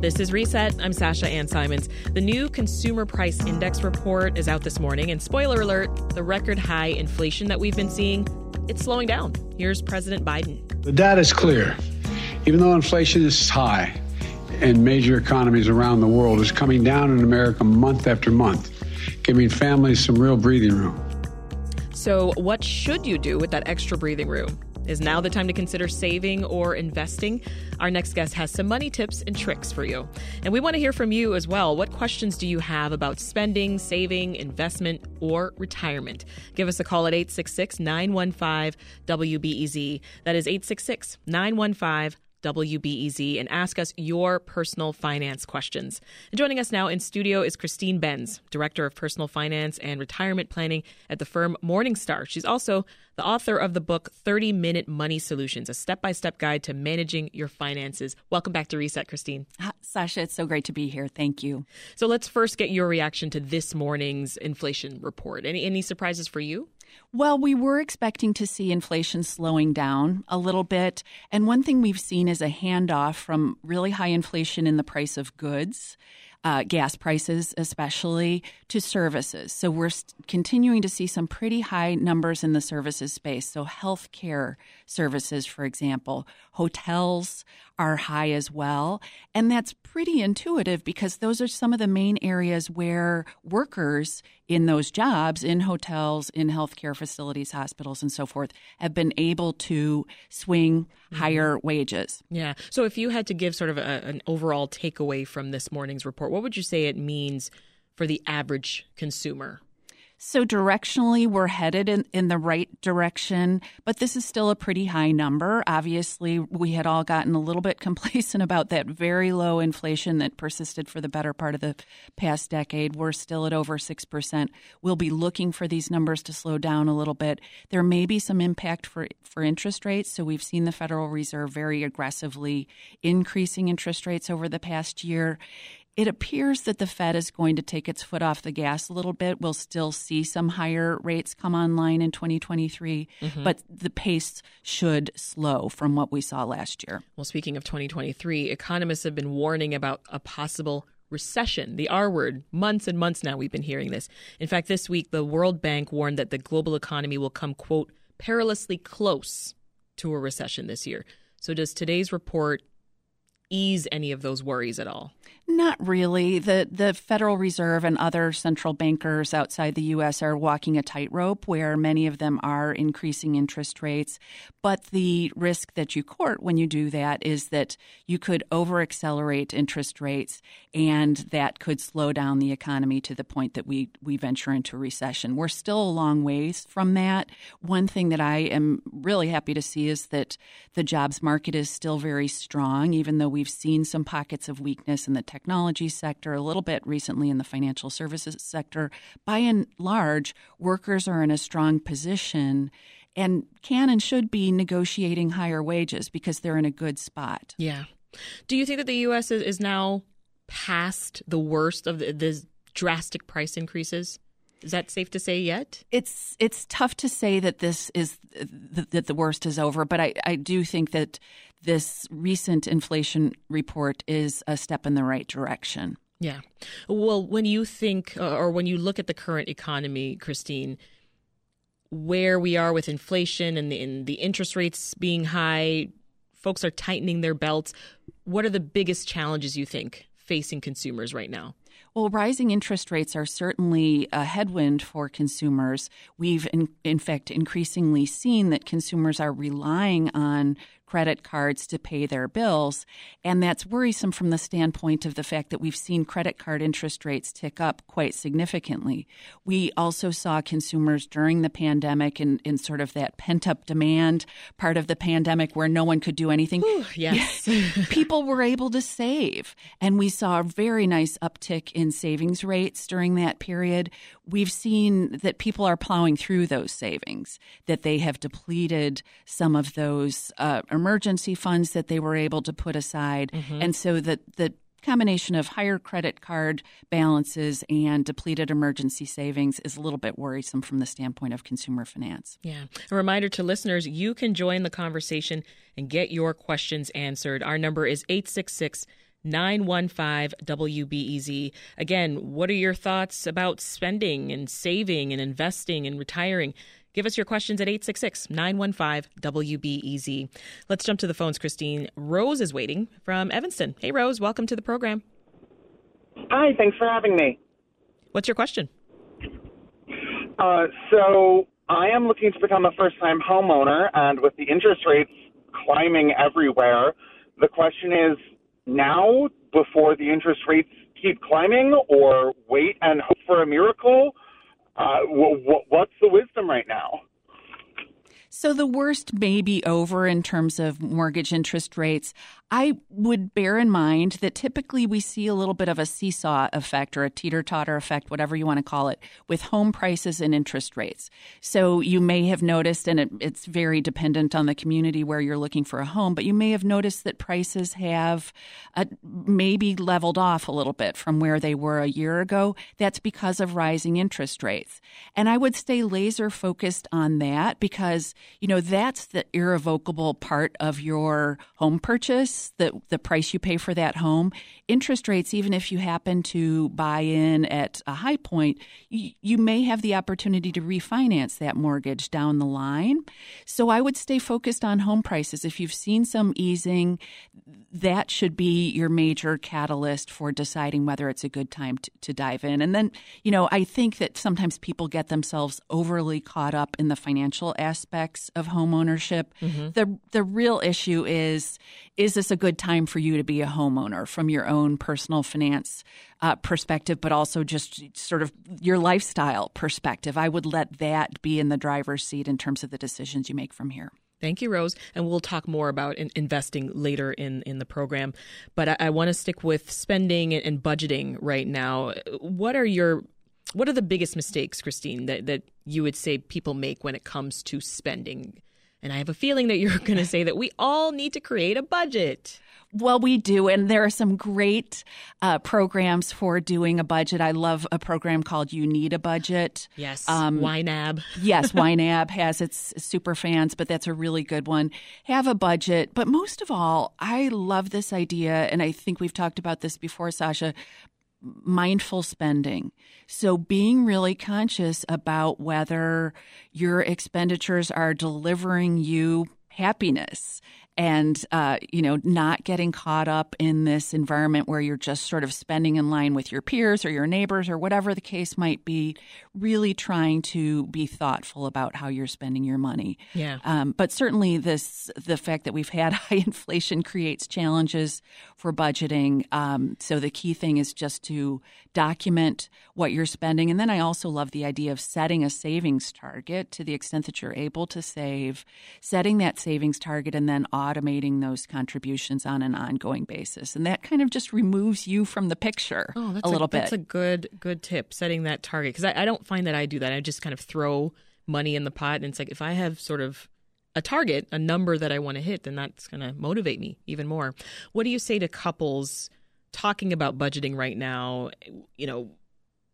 This is Reset. I'm Sasha Ann Simons. The new Consumer Price Index report is out this morning, and spoiler alert, the record high inflation that we've been seeing, it's slowing down. Here's President Biden. The data is clear. Even though inflation is high in major economies around the world, is coming down in America month after month, giving families some real breathing room. So, what should you do with that extra breathing room? Is now the time to consider saving or investing? Our next guest has some money tips and tricks for you. And we want to hear from you as well. What questions do you have about spending, saving, investment, or retirement? Give us a call at 866 915 WBEZ. That is 866 915 WBEZ and ask us your personal finance questions. And joining us now in studio is Christine Benz, Director of Personal Finance and Retirement Planning at the firm Morningstar. She's also the author of the book 30 Minute Money Solutions, a step by step guide to managing your finances. Welcome back to Reset, Christine. Sasha, it's so great to be here. Thank you. So let's first get your reaction to this morning's inflation report. Any, any surprises for you? Well, we were expecting to see inflation slowing down a little bit. And one thing we've seen is a handoff from really high inflation in the price of goods uh, gas prices, especially to services. So we're continuing to see some pretty high numbers in the services space. So healthcare services, for example, hotels are high as well. And that's pretty intuitive because those are some of the main areas where workers in those jobs, in hotels, in healthcare facilities, hospitals, and so forth, have been able to swing mm-hmm. higher wages. Yeah. So if you had to give sort of a, an overall takeaway from this morning's report, what would you say it means for the average consumer? So directionally, we're headed in, in the right direction, but this is still a pretty high number. Obviously, we had all gotten a little bit complacent about that very low inflation that persisted for the better part of the past decade. We're still at over 6%. We'll be looking for these numbers to slow down a little bit. There may be some impact for, for interest rates. So we've seen the Federal Reserve very aggressively increasing interest rates over the past year it appears that the Fed is going to take its foot off the gas a little bit. We'll still see some higher rates come online in 2023, mm-hmm. but the pace should slow from what we saw last year. Well, speaking of 2023, economists have been warning about a possible recession, the R word. Months and months now we've been hearing this. In fact, this week the World Bank warned that the global economy will come, quote, perilously close to a recession this year. So does today's report ease any of those worries at all? Not really. The the Federal Reserve and other central bankers outside the US are walking a tightrope where many of them are increasing interest rates, but the risk that you court when you do that is that you could over accelerate interest rates and that could slow down the economy to the point that we we venture into recession. We're still a long ways from that. One thing that I am really happy to see is that the jobs market is still very strong even though we've seen some pockets of weakness in the technology sector, a little bit recently in the financial services sector. By and large, workers are in a strong position and can and should be negotiating higher wages because they're in a good spot. Yeah. Do you think that the U.S. is, now past the worst of the, the drastic price increases? Is that safe to say yet? It's it's tough to say that this is that the worst is over, but I, I do think that this recent inflation report is a step in the right direction. Yeah. Well, when you think uh, or when you look at the current economy, Christine, where we are with inflation and the, and the interest rates being high, folks are tightening their belts. What are the biggest challenges you think facing consumers right now? Well, rising interest rates are certainly a headwind for consumers. We've, in, in fact, increasingly seen that consumers are relying on credit cards to pay their bills. And that's worrisome from the standpoint of the fact that we've seen credit card interest rates tick up quite significantly. We also saw consumers during the pandemic in, in sort of that pent up demand part of the pandemic where no one could do anything. Ooh, yes. People were able to save. And we saw a very nice uptick in savings rates during that period. We've seen that people are plowing through those savings, that they have depleted some of those uh, emergency funds that they were able to put aside. Mm-hmm. And so that the combination of higher credit card balances and depleted emergency savings is a little bit worrisome from the standpoint of consumer finance. Yeah. A reminder to listeners you can join the conversation and get your questions answered. Our number is 866 915 WBEZ. Again, what are your thoughts about spending and saving and investing and retiring? Give us your questions at 866 915 WBEZ. Let's jump to the phones, Christine. Rose is waiting from Evanston. Hey, Rose, welcome to the program. Hi, thanks for having me. What's your question? Uh, so, I am looking to become a first time homeowner, and with the interest rates climbing everywhere, the question is now before the interest rates keep climbing, or wait and hope for a miracle? Uh, w- w- what's the wisdom right now? So the worst may be over in terms of mortgage interest rates. I would bear in mind that typically we see a little bit of a seesaw effect or a teeter totter effect, whatever you want to call it, with home prices and interest rates. So you may have noticed, and it, it's very dependent on the community where you're looking for a home, but you may have noticed that prices have uh, maybe leveled off a little bit from where they were a year ago. That's because of rising interest rates. And I would stay laser focused on that because, you know, that's the irrevocable part of your home purchase the the price you pay for that home. Interest rates, even if you happen to buy in at a high point, you, you may have the opportunity to refinance that mortgage down the line. So I would stay focused on home prices. If you've seen some easing, that should be your major catalyst for deciding whether it's a good time to, to dive in. And then, you know, I think that sometimes people get themselves overly caught up in the financial aspects of home ownership. Mm-hmm. The the real issue is is this a good time for you to be a homeowner from your own personal finance uh, perspective, but also just sort of your lifestyle perspective? I would let that be in the driver's seat in terms of the decisions you make from here. Thank you, Rose. And we'll talk more about in investing later in, in the program. But I, I want to stick with spending and budgeting right now. What are your what are the biggest mistakes, Christine, that, that you would say people make when it comes to spending? And I have a feeling that you're going to say that we all need to create a budget. Well, we do, and there are some great uh, programs for doing a budget. I love a program called You Need a Budget. Yes, um, YNAB. yes, YNAB has its super fans, but that's a really good one. Have a budget, but most of all, I love this idea, and I think we've talked about this before, Sasha mindful spending. So being really conscious about whether your expenditures are delivering you happiness and uh, you know not getting caught up in this environment where you're just sort of spending in line with your peers or your neighbors or whatever the case might be really trying to be thoughtful about how you're spending your money. Yeah. Um, but certainly this the fact that we've had high inflation creates challenges for budgeting. Um, so the key thing is just to document what you're spending. And then i also love the idea of setting a savings target to the extent that you're able to save setting that savings target and then automating those contributions on an ongoing basis. And that kind of just removes you from the picture oh, a little a, bit. That's a good good tip, setting that target. Because I, I don't find that I do that. I just kind of throw money in the pot. And it's like if I have sort of a target, a number that I want to hit, then that's going to motivate me even more. What do you say to couples talking about budgeting right now? You know,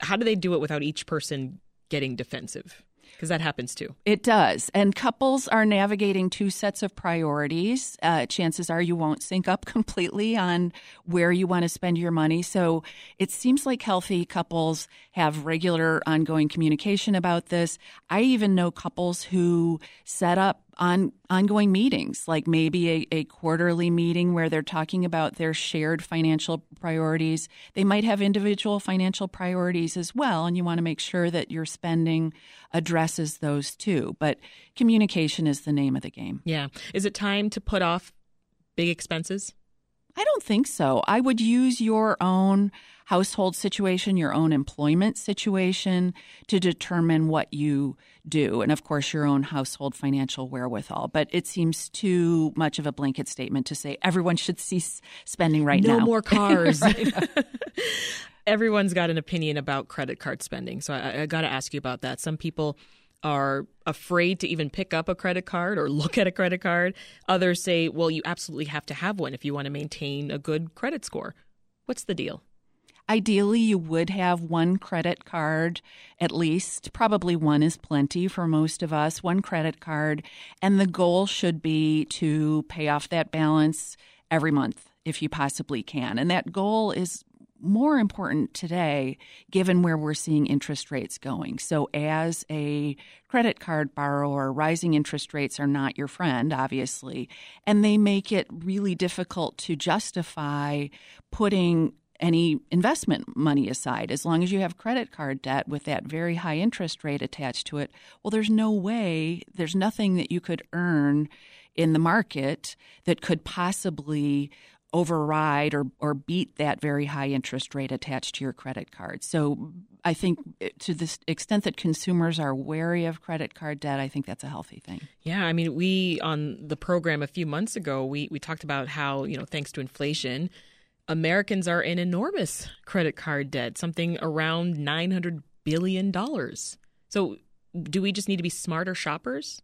how do they do it without each person getting defensive? Because that happens too. It does. And couples are navigating two sets of priorities. Uh, chances are you won't sync up completely on where you want to spend your money. So it seems like healthy couples have regular ongoing communication about this. I even know couples who set up on ongoing meetings, like maybe a, a, quarterly meeting where they're talking about their shared financial priorities. They might have individual financial priorities as well, and you want to make sure that your spending addresses those too. But communication is the name of the game. Yeah. Is it time to put off big expenses? I don't think so. I would use your own household situation, your own employment situation to determine what you do. And of course, your own household financial wherewithal. But it seems too much of a blanket statement to say everyone should cease spending right no now. No more cars. Everyone's got an opinion about credit card spending. So I, I got to ask you about that. Some people are afraid to even pick up a credit card or look at a credit card. Others say, well, you absolutely have to have one if you want to maintain a good credit score. What's the deal? Ideally, you would have one credit card at least. Probably one is plenty for most of us, one credit card. And the goal should be to pay off that balance every month if you possibly can. And that goal is more important today given where we're seeing interest rates going. So, as a credit card borrower, rising interest rates are not your friend, obviously, and they make it really difficult to justify putting any investment money aside. As long as you have credit card debt with that very high interest rate attached to it, well, there's no way, there's nothing that you could earn in the market that could possibly override or, or beat that very high interest rate attached to your credit card. So I think eh, to the extent that consumers are wary of credit card debt, I think that's a healthy thing. Yeah, I mean, we on the program a few months ago, we we talked about how, you know, thanks to inflation, Americans are in enormous credit card debt, something around 900 billion dollars. So do we just need to be smarter shoppers?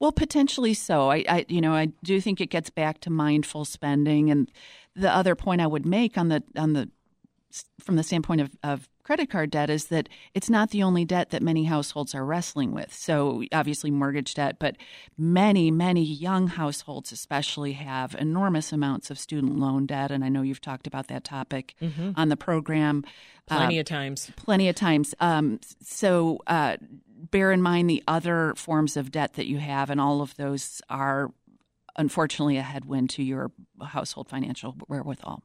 Well, potentially so. I, I, you know, I do think it gets back to mindful spending, and the other point I would make on the on the from the standpoint of, of credit card debt is that it's not the only debt that many households are wrestling with. So, obviously, mortgage debt, but many, many young households, especially, have enormous amounts of student loan debt. And I know you've talked about that topic mm-hmm. on the program plenty uh, of times. Plenty of times. Um, so, uh, bear in mind the other forms of debt that you have, and all of those are unfortunately a headwind to your household financial wherewithal.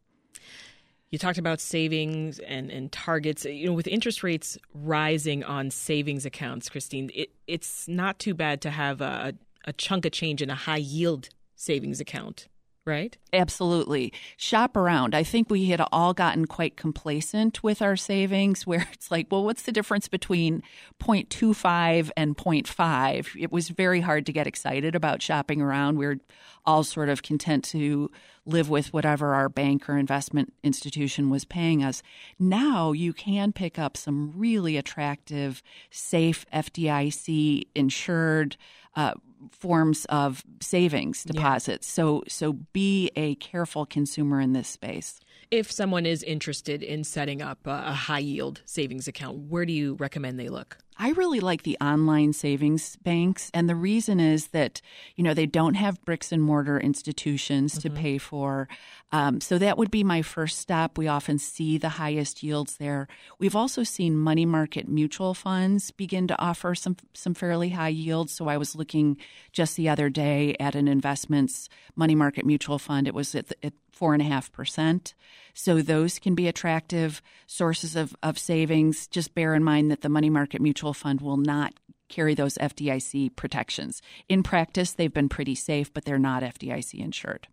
You talked about savings and, and targets. You know, with interest rates rising on savings accounts, Christine, it, it's not too bad to have a, a chunk of change in a high yield savings account right? Absolutely. Shop around. I think we had all gotten quite complacent with our savings where it's like, well, what's the difference between 0.25 and 0.5? It was very hard to get excited about shopping around. We are all sort of content to live with whatever our bank or investment institution was paying us. Now you can pick up some really attractive, safe FDIC insured uh, forms of savings deposits. Yeah. So so be a careful consumer in this space. If someone is interested in setting up a high yield savings account, where do you recommend they look? I really like the online savings banks. And the reason is that, you know, they don't have bricks and mortar institutions mm-hmm. to pay for. Um, so that would be my first step. We often see the highest yields there. We've also seen money market mutual funds begin to offer some, some fairly high yields. So I was looking just the other day at an investments money market mutual fund. It was at, at four and a half percent. So those can be attractive sources of, of savings. Just bear in mind that the money market mutual fund will not carry those FDIC protections. In practice, they've been pretty safe, but they're not FDIC insured.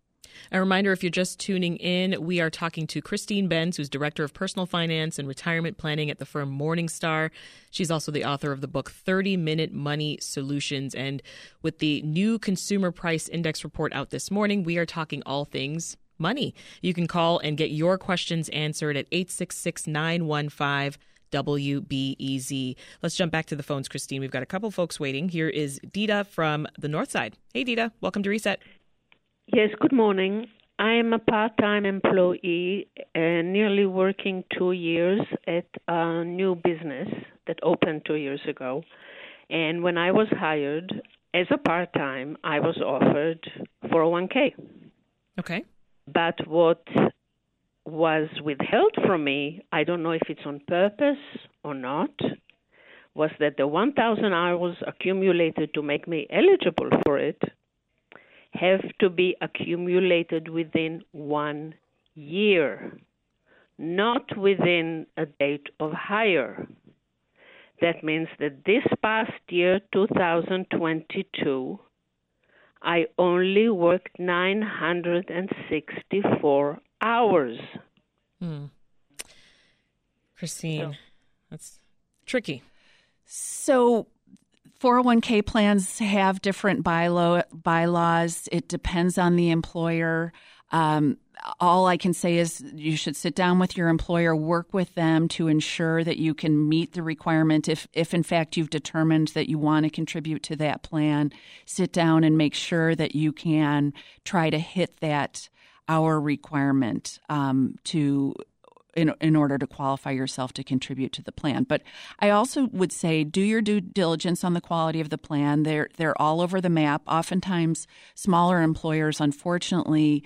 A reminder if you're just tuning in, we are talking to Christine Benz, who's Director of Personal Finance and Retirement Planning at the firm Morningstar. She's also the author of the book 30 Minute Money Solutions. And with the new Consumer Price Index report out this morning, we are talking all things money. You can call and get your questions answered at 866 915 WBEZ. Let's jump back to the phones, Christine. We've got a couple folks waiting. Here is Dita from the North Side. Hey, Dita, welcome to Reset. Yes, good morning. I am a part time employee and nearly working two years at a new business that opened two years ago. And when I was hired as a part time, I was offered 401k. Okay. But what was withheld from me, I don't know if it's on purpose or not, was that the 1,000 hours accumulated to make me eligible for it have to be accumulated within one year, not within a date of hire. That means that this past year, 2022, I only worked 964 hours. Hmm. Christine, so. that's tricky. So 401k plans have different bylaw, bylaws. It depends on the employer. Um, all I can say is you should sit down with your employer, work with them to ensure that you can meet the requirement. If, if in fact you've determined that you want to contribute to that plan, sit down and make sure that you can try to hit that hour requirement um, to in, in order to qualify yourself to contribute to the plan. But I also would say do your due diligence on the quality of the plan. They're they're all over the map. Oftentimes, smaller employers, unfortunately,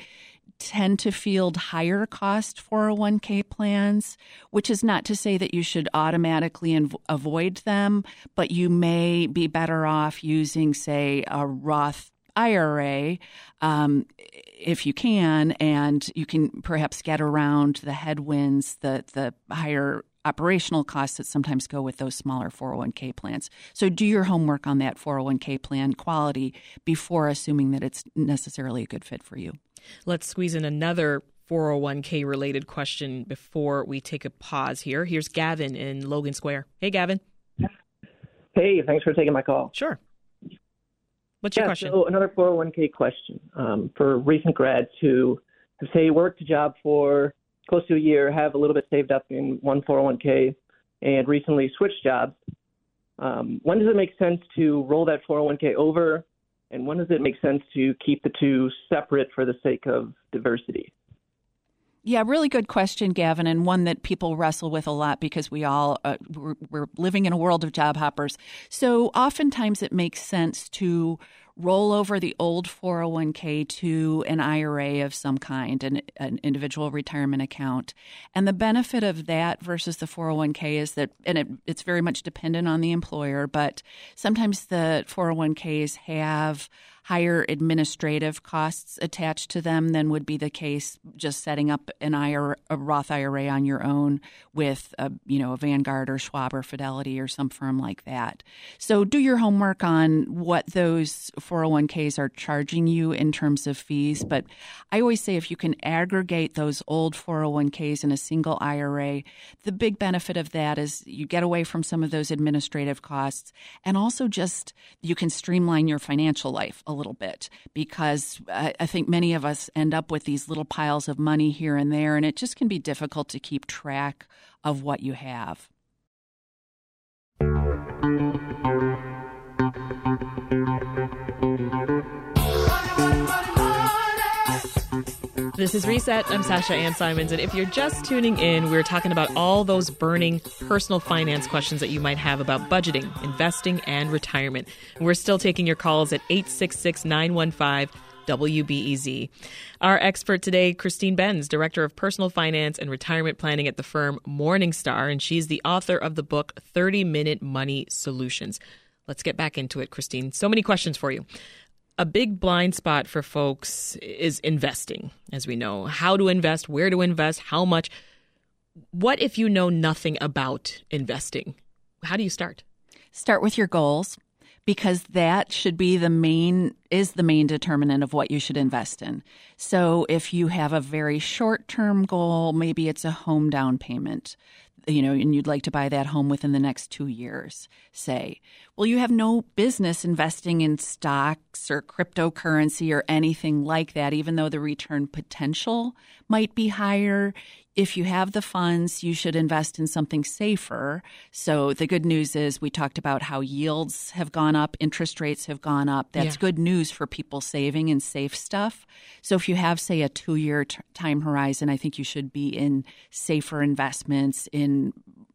tend to field higher cost 401k plans, which is not to say that you should automatically inv- avoid them, but you may be better off using, say, a Roth IRA um, if you can, and you can perhaps get around the headwinds, the the higher operational costs that sometimes go with those smaller 401k plans. So do your homework on that 401k plan quality before assuming that it's necessarily a good fit for you. Let's squeeze in another 401k related question before we take a pause here. Here's Gavin in Logan Square. Hey, Gavin. Hey, thanks for taking my call. Sure. What's yeah, your question? So another 401k question um, for recent grads who have, say, worked a job for close to a year, have a little bit saved up in one 401k, and recently switched jobs. Um, when does it make sense to roll that 401k over, and when does it make sense to keep the two separate for the sake of diversity? Yeah, really good question, Gavin, and one that people wrestle with a lot because we all uh, we're, we're living in a world of job hoppers. So oftentimes it makes sense to roll over the old 401k to an IRA of some kind, an, an, individual retirement account. And the benefit of that versus the 401k is that, and it, it's very much dependent on the employer, but sometimes the 401ks have higher administrative costs attached to them than would be the case just setting up an IRA, a Roth IRA on your own with a, you know a Vanguard or Schwab or Fidelity or some firm like that. So do your homework on what those 401ks are charging you in terms of fees. But I always say if you can aggregate those old 401ks in a single IRA, the big benefit of that is you get away from some of those administrative costs and also just you can streamline your financial life a little bit because I, I think many of us end up with these little piles of money here and there, and it just can be difficult to keep track of what you have. This is Reset. I'm Sasha Ann Simons. And if you're just tuning in, we're talking about all those burning personal finance questions that you might have about budgeting, investing, and retirement. And we're still taking your calls at 866 915 WBEZ. Our expert today, Christine Benz, Director of Personal Finance and Retirement Planning at the firm Morningstar, and she's the author of the book 30 Minute Money Solutions. Let's get back into it, Christine. So many questions for you a big blind spot for folks is investing, as we know. How to invest, where to invest, how much. What if you know nothing about investing? How do you start? Start with your goals because that should be the main is the main determinant of what you should invest in. So if you have a very short-term goal, maybe it's a home down payment you know, and you'd like to buy that home within the next two years, say, well, you have no business investing in stocks or cryptocurrency or anything like that, even though the return potential might be higher if you have the funds, you should invest in something safer. So the good news is we talked about how yields have gone up, interest rates have gone up. That's yeah. good news for people saving in safe stuff. So if you have, say, a two year t- time horizon, I think you should be in safer investments in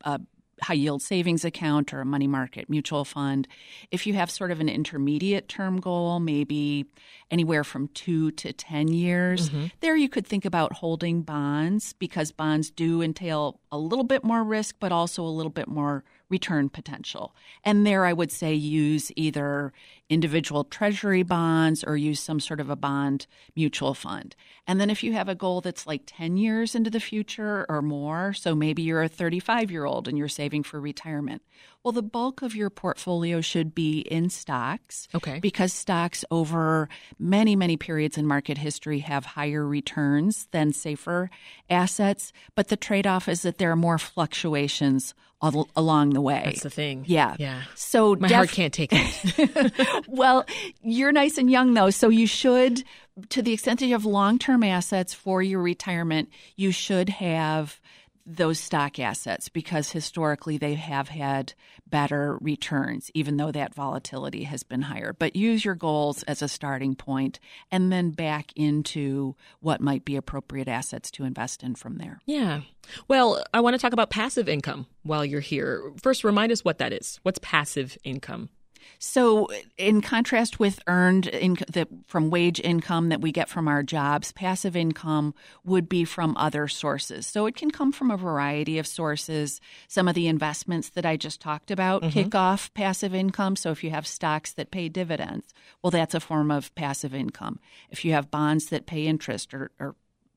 uh, high yield savings account or a money market mutual fund. If you have sort of an intermediate term goal, maybe anywhere from two to 10 years, mm-hmm. there you could think about holding bonds because bonds do entail a little bit more risk, but also a little bit more return potential. And there I would say use either individual treasury bonds or use some sort of a bond mutual fund. And then if you have a goal that's like 10 years into the future or more, so maybe you're a 35 year old and you're saving for retirement, well, the bulk of your portfolio should be in stocks. Okay. Because stocks over many, many periods in market history have higher returns than safer assets. But the trade off is that there are more fluctuations all, along the way. That's the thing. Yeah. Yeah. So my def- heart can't take it. well, you're nice and young though, so you should to the extent that you have long-term assets for your retirement, you should have those stock assets because historically they have had better returns, even though that volatility has been higher. But use your goals as a starting point and then back into what might be appropriate assets to invest in from there. Yeah. Well, I want to talk about passive income while you're here. First, remind us what that is. What's passive income? So, in contrast with earned in, the, from wage income that we get from our jobs, passive income would be from other sources. So, it can come from a variety of sources. Some of the investments that I just talked about mm-hmm. kick off passive income. So, if you have stocks that pay dividends, well, that's a form of passive income. If you have bonds that pay interest or, or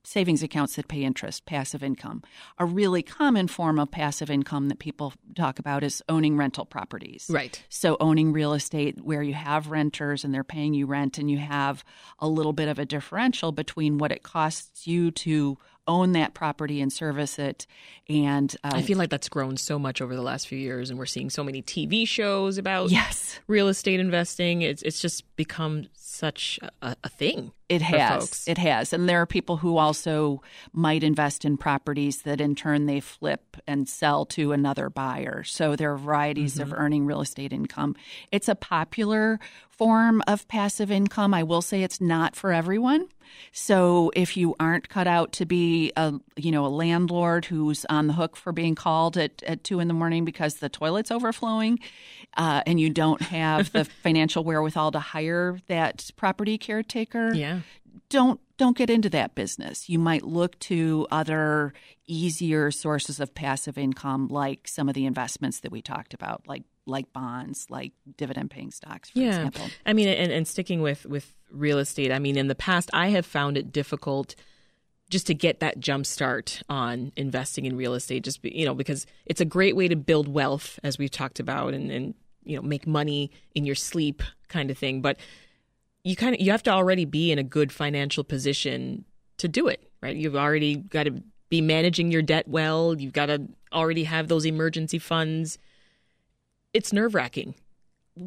savings accounts that pay interest, passive income. A really common form of passive income that people talk about is owning rental properties. Right. So, owning real estate where you have renters and they're paying you rent, and you have a little bit of a differential between what it costs you to own that property and service it. And uh, I feel like that's grown so much over the last few years, and we're seeing so many TV shows about yes. real estate investing. It's it's just become such a, a thing. It has. It has. And there are people who also might invest in properties that in turn they flip and sell to another buyer. So there are varieties mm-hmm. of earning real estate income. It's a popular form of passive income. I will say it's not for everyone. So if you aren't cut out to be a you know a landlord who's on the hook for being called at, at two in the morning because the toilet's overflowing, uh, and you don't have the financial wherewithal to hire that property caretaker, yeah. don't don't get into that business. You might look to other easier sources of passive income, like some of the investments that we talked about, like like bonds, like dividend paying stocks, for yeah. example. I mean, and, and sticking with, with real estate, I mean, in the past, I have found it difficult just to get that jump start on investing in real estate, just, you know, because it's a great way to build wealth, as we've talked about, and, and you know, make money in your sleep kind of thing. But you kind of, you have to already be in a good financial position to do it, right? You've already got to be managing your debt well. You've got to already have those emergency funds it's nerve wracking.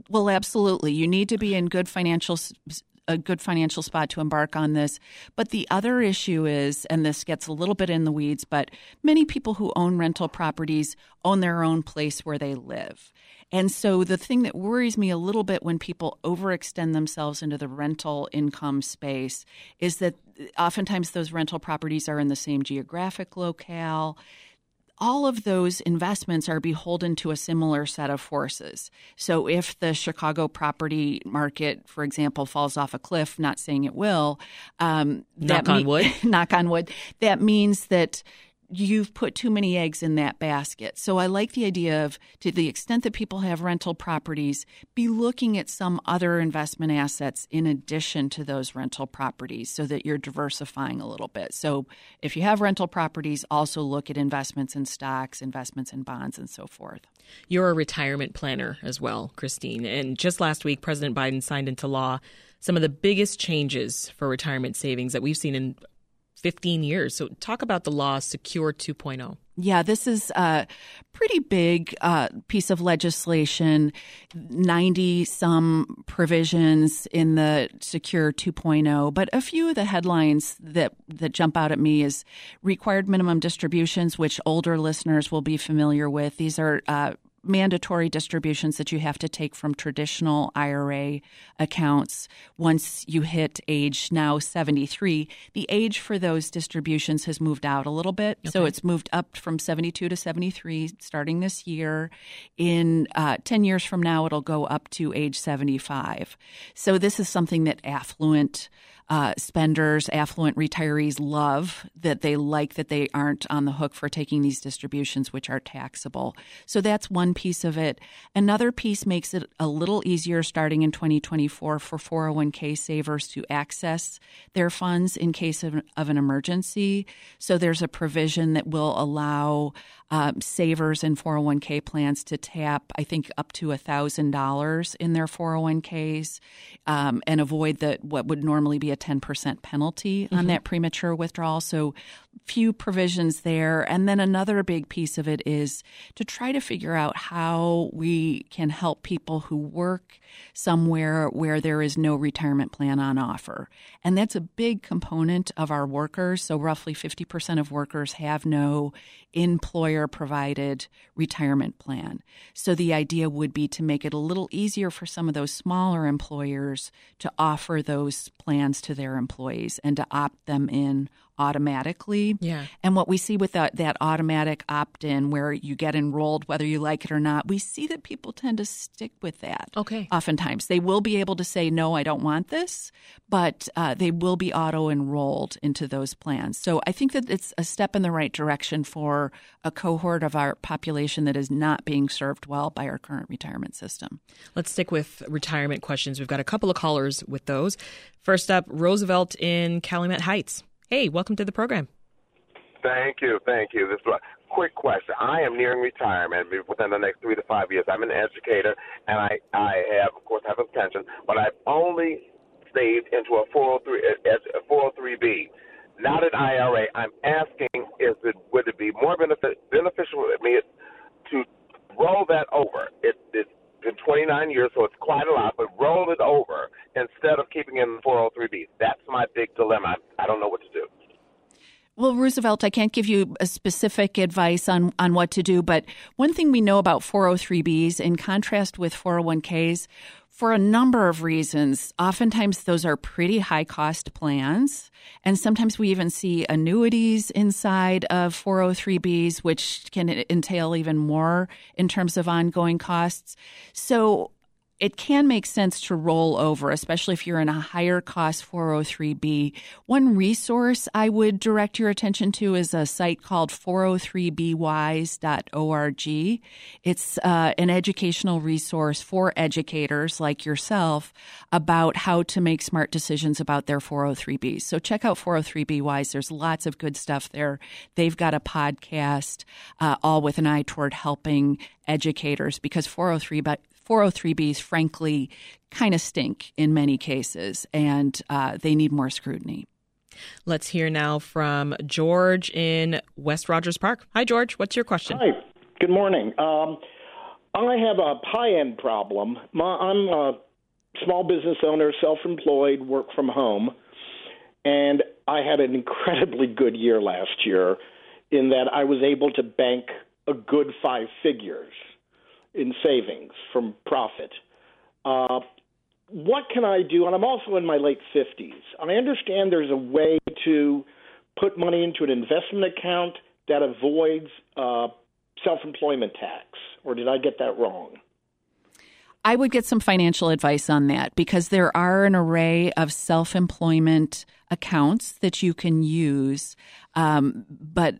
Well, absolutely. You need to be in good financial a good financial spot to embark on this. But the other issue is, and this gets a little bit in the weeds, but many people who own rental properties own their own place where they live. And so the thing that worries me a little bit when people overextend themselves into the rental income space is that oftentimes those rental properties are in the same geographic locale all of those investments are beholden to a similar set of forces. So if the Chicago property market, for example, falls off a cliff, not saying it will, um, knock on me- wood, knock on wood, that means that you've put too many eggs in that basket. So I like the idea of, to the extent that people have rental properties, be looking at some other investment assets in addition to those rental properties so that you're diversifying a little bit. So if you have rental properties, also look at investments in stocks, investments in bonds, and so forth. You're a retirement planner as well, Christine. And just last week, President Biden signed into law some of the biggest changes for retirement savings that we've seen in 15 years. So, talk about the law Secure 2.0. Yeah, this is a pretty big uh, piece of legislation, 90 some provisions in the Secure 2.0. But a few of the headlines that, that jump out at me is required minimum distributions, which older listeners will be familiar with. These are uh, mandatory distributions that you have to take from traditional IRA accounts once you hit age now 73. The age for those distributions has moved out a little bit. Okay. So it's moved up from 72 to 73 starting this year. In uh, 10 years from now, it'll go up to age 75. So this is something that affluent uh, spenders, affluent retirees love that they like that they aren't on the hook for taking these distributions, which are taxable. So that's one piece of it. Another piece makes it a little easier starting in 2024 for 401k savers to access their funds in case of, of an emergency. So there's a provision that will allow um, savers in 401k plans to tap, I think, up to $1,000 in their 401ks um, and avoid the, what would normally be a 10% penalty mm-hmm. on that premature withdrawal. So few provisions there. And then another big piece of it is to try to figure out how we can help people who work somewhere where there is no retirement plan on offer. And that's a big component of our workers. So, roughly 50% of workers have no employer provided retirement plan. So, the idea would be to make it a little easier for some of those smaller employers to offer those plans to their employees and to opt them in automatically. Yeah. And what we see with that, that automatic opt in where you get enrolled whether you like it or not, we see that people tend to stick with that. Okay. Oftentimes. They will be able to say, no, I don't want this, but uh, they will be auto enrolled into those plans. So I think that it's a step in the right direction for a cohort of our population that is not being served well by our current retirement system. Let's stick with retirement questions. We've got a couple of callers with those. First up, Roosevelt in Calumet Heights. Hey, welcome to the program. Thank you, thank you. This is a quick question. I am nearing retirement within the next three to five years. I'm an educator, and I I have, of course, have a pension, but I've only saved into a 403 a 403b, not an IRA. I'm asking, is it would it be more benefit, beneficial to me to roll that over? It, been 29 years, so it's quite a lot, but roll it over instead of keeping it in the 403b. That's my big dilemma. I don't know what to do. Well, Roosevelt, I can't give you a specific advice on, on what to do, but one thing we know about 403bs, in contrast with 401ks, for a number of reasons, oftentimes those are pretty high cost plans. And sometimes we even see annuities inside of 403bs, which can entail even more in terms of ongoing costs. So it can make sense to roll over, especially if you're in a higher cost 403b. One resource I would direct your attention to is a site called 403bwise.org. It's uh, an educational resource for educators like yourself about how to make smart decisions about their 403bs. So check out 403bwise. There's lots of good stuff there. They've got a podcast, uh, all with an eye toward helping educators because 403 403Bs, frankly, kind of stink in many cases, and uh, they need more scrutiny. Let's hear now from George in West Rogers Park. Hi, George. What's your question? Hi. Good morning. Um, I have a high end problem. My, I'm a small business owner, self employed, work from home, and I had an incredibly good year last year in that I was able to bank a good five figures in savings from profit. Uh, what can I do? And I'm also in my late 50s. I understand there's a way to put money into an investment account that avoids uh, self employment tax. Or did I get that wrong? I would get some financial advice on that because there are an array of self employment accounts that you can use, um, but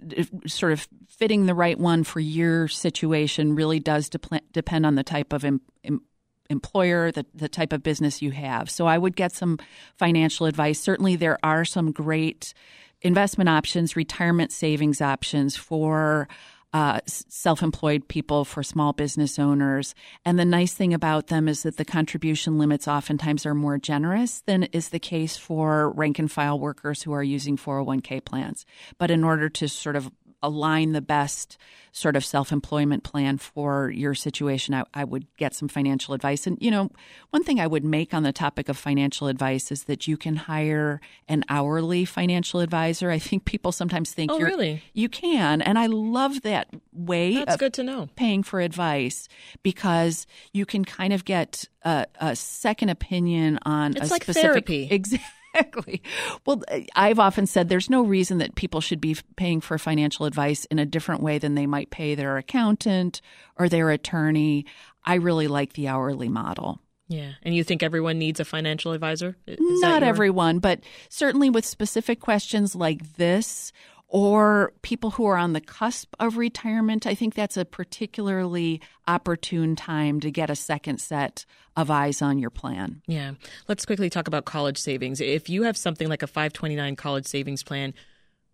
sort of fitting the right one for your situation really does de- depend on the type of em- em- employer, the, the type of business you have. So I would get some financial advice. Certainly, there are some great investment options, retirement savings options for uh, self employed people, for small business owners. And the nice thing about them is that the contribution limits oftentimes are more generous than is the case for rank and file workers who are using 401k plans. But in order to sort of align the best sort of self employment plan for your situation, I, I, would get some financial advice. And, you know, one thing I would make on the topic of financial advice is that you can hire an hourly financial advisor. I think people sometimes think oh, you're, really? you can. And I love that way That's good to know. paying for advice because you can kind of get a, a second opinion on it's a like specific. therapy. Exactly. Exactly. Well, uh, I've often said there's no reason that people should be paying for financial advice in a different way than they might pay their accountant or their attorney. I really like the hourly model. Yeah. And you think everyone needs a financial advisor? Is Not your... everyone, but certainly with specific questions like this or people who are on the cusp of retirement, I think that's a particularly opportune time to get a second set of eyes on your plan. Yeah. Let's quickly talk about college savings. If you have something like a 529 college savings plan,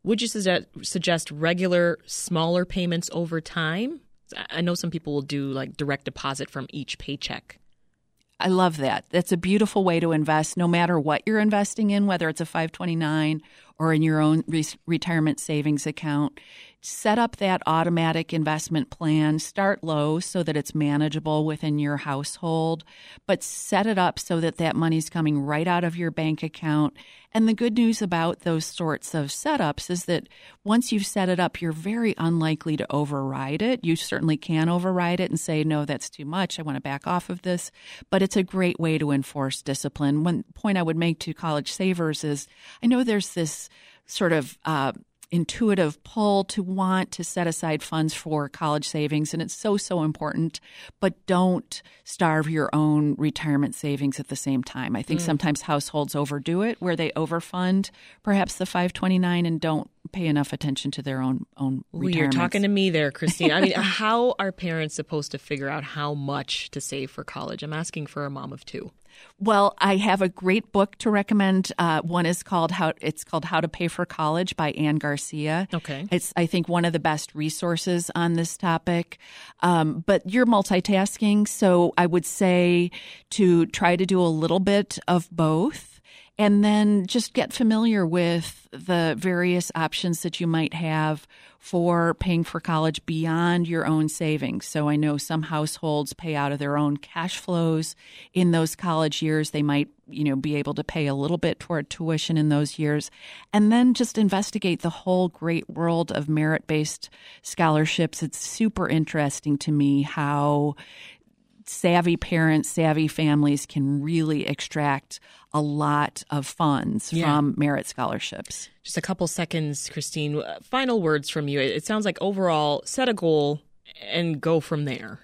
would you suggest regular, smaller payments over time? I know some people will do like direct deposit from each paycheck. I love that. That's a beautiful way to invest no matter what you're investing in, whether it's a 529 or in your own re- retirement savings account. Set up that automatic investment plan. Start low so that it's manageable within your household, but set it up so that that money's coming right out of your bank account. And the good news about those sorts of setups is that once you've set it up, you're very unlikely to override it. You certainly can override it and say, no, that's too much. I want to back off of this. But it's a great way to enforce discipline. One point I would make to college savers is I know there's this sort of uh, intuitive pull to want to set aside funds for college savings, and it's so, so important. But don't starve your own retirement savings at the same time. I think mm. sometimes households overdo it where they overfund perhaps the 529 and don't pay enough attention to their own own You're talking to me there, Christine. I mean, how are parents supposed to figure out how much to save for college? I'm asking for a mom of two. Well, I have a great book to recommend. Uh, one is called how it's called How to Pay for College by Ann Garcia. Okay, it's I think one of the best resources on this topic. Um, but you're multitasking, so I would say to try to do a little bit of both and then just get familiar with the various options that you might have for paying for college beyond your own savings. So I know some households pay out of their own cash flows in those college years. They might, you know, be able to pay a little bit toward tuition in those years. And then just investigate the whole great world of merit-based scholarships. It's super interesting to me how savvy parents, savvy families can really extract a lot of funds yeah. from merit scholarships. Just a couple seconds, Christine. Uh, final words from you. It sounds like overall, set a goal and go from there.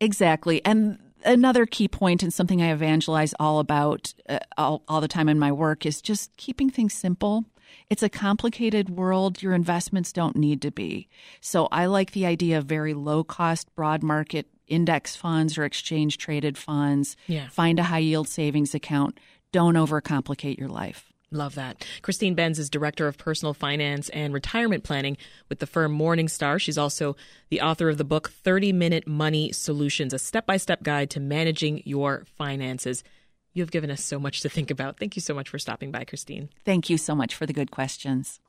Exactly. And another key point and something I evangelize all about uh, all, all the time in my work is just keeping things simple. It's a complicated world. Your investments don't need to be. So I like the idea of very low cost, broad market index funds or exchange traded funds. Yeah. Find a high yield savings account. Don't overcomplicate your life. Love that. Christine Benz is Director of Personal Finance and Retirement Planning with the firm Morningstar. She's also the author of the book 30 Minute Money Solutions, a step by step guide to managing your finances. You have given us so much to think about. Thank you so much for stopping by, Christine. Thank you so much for the good questions.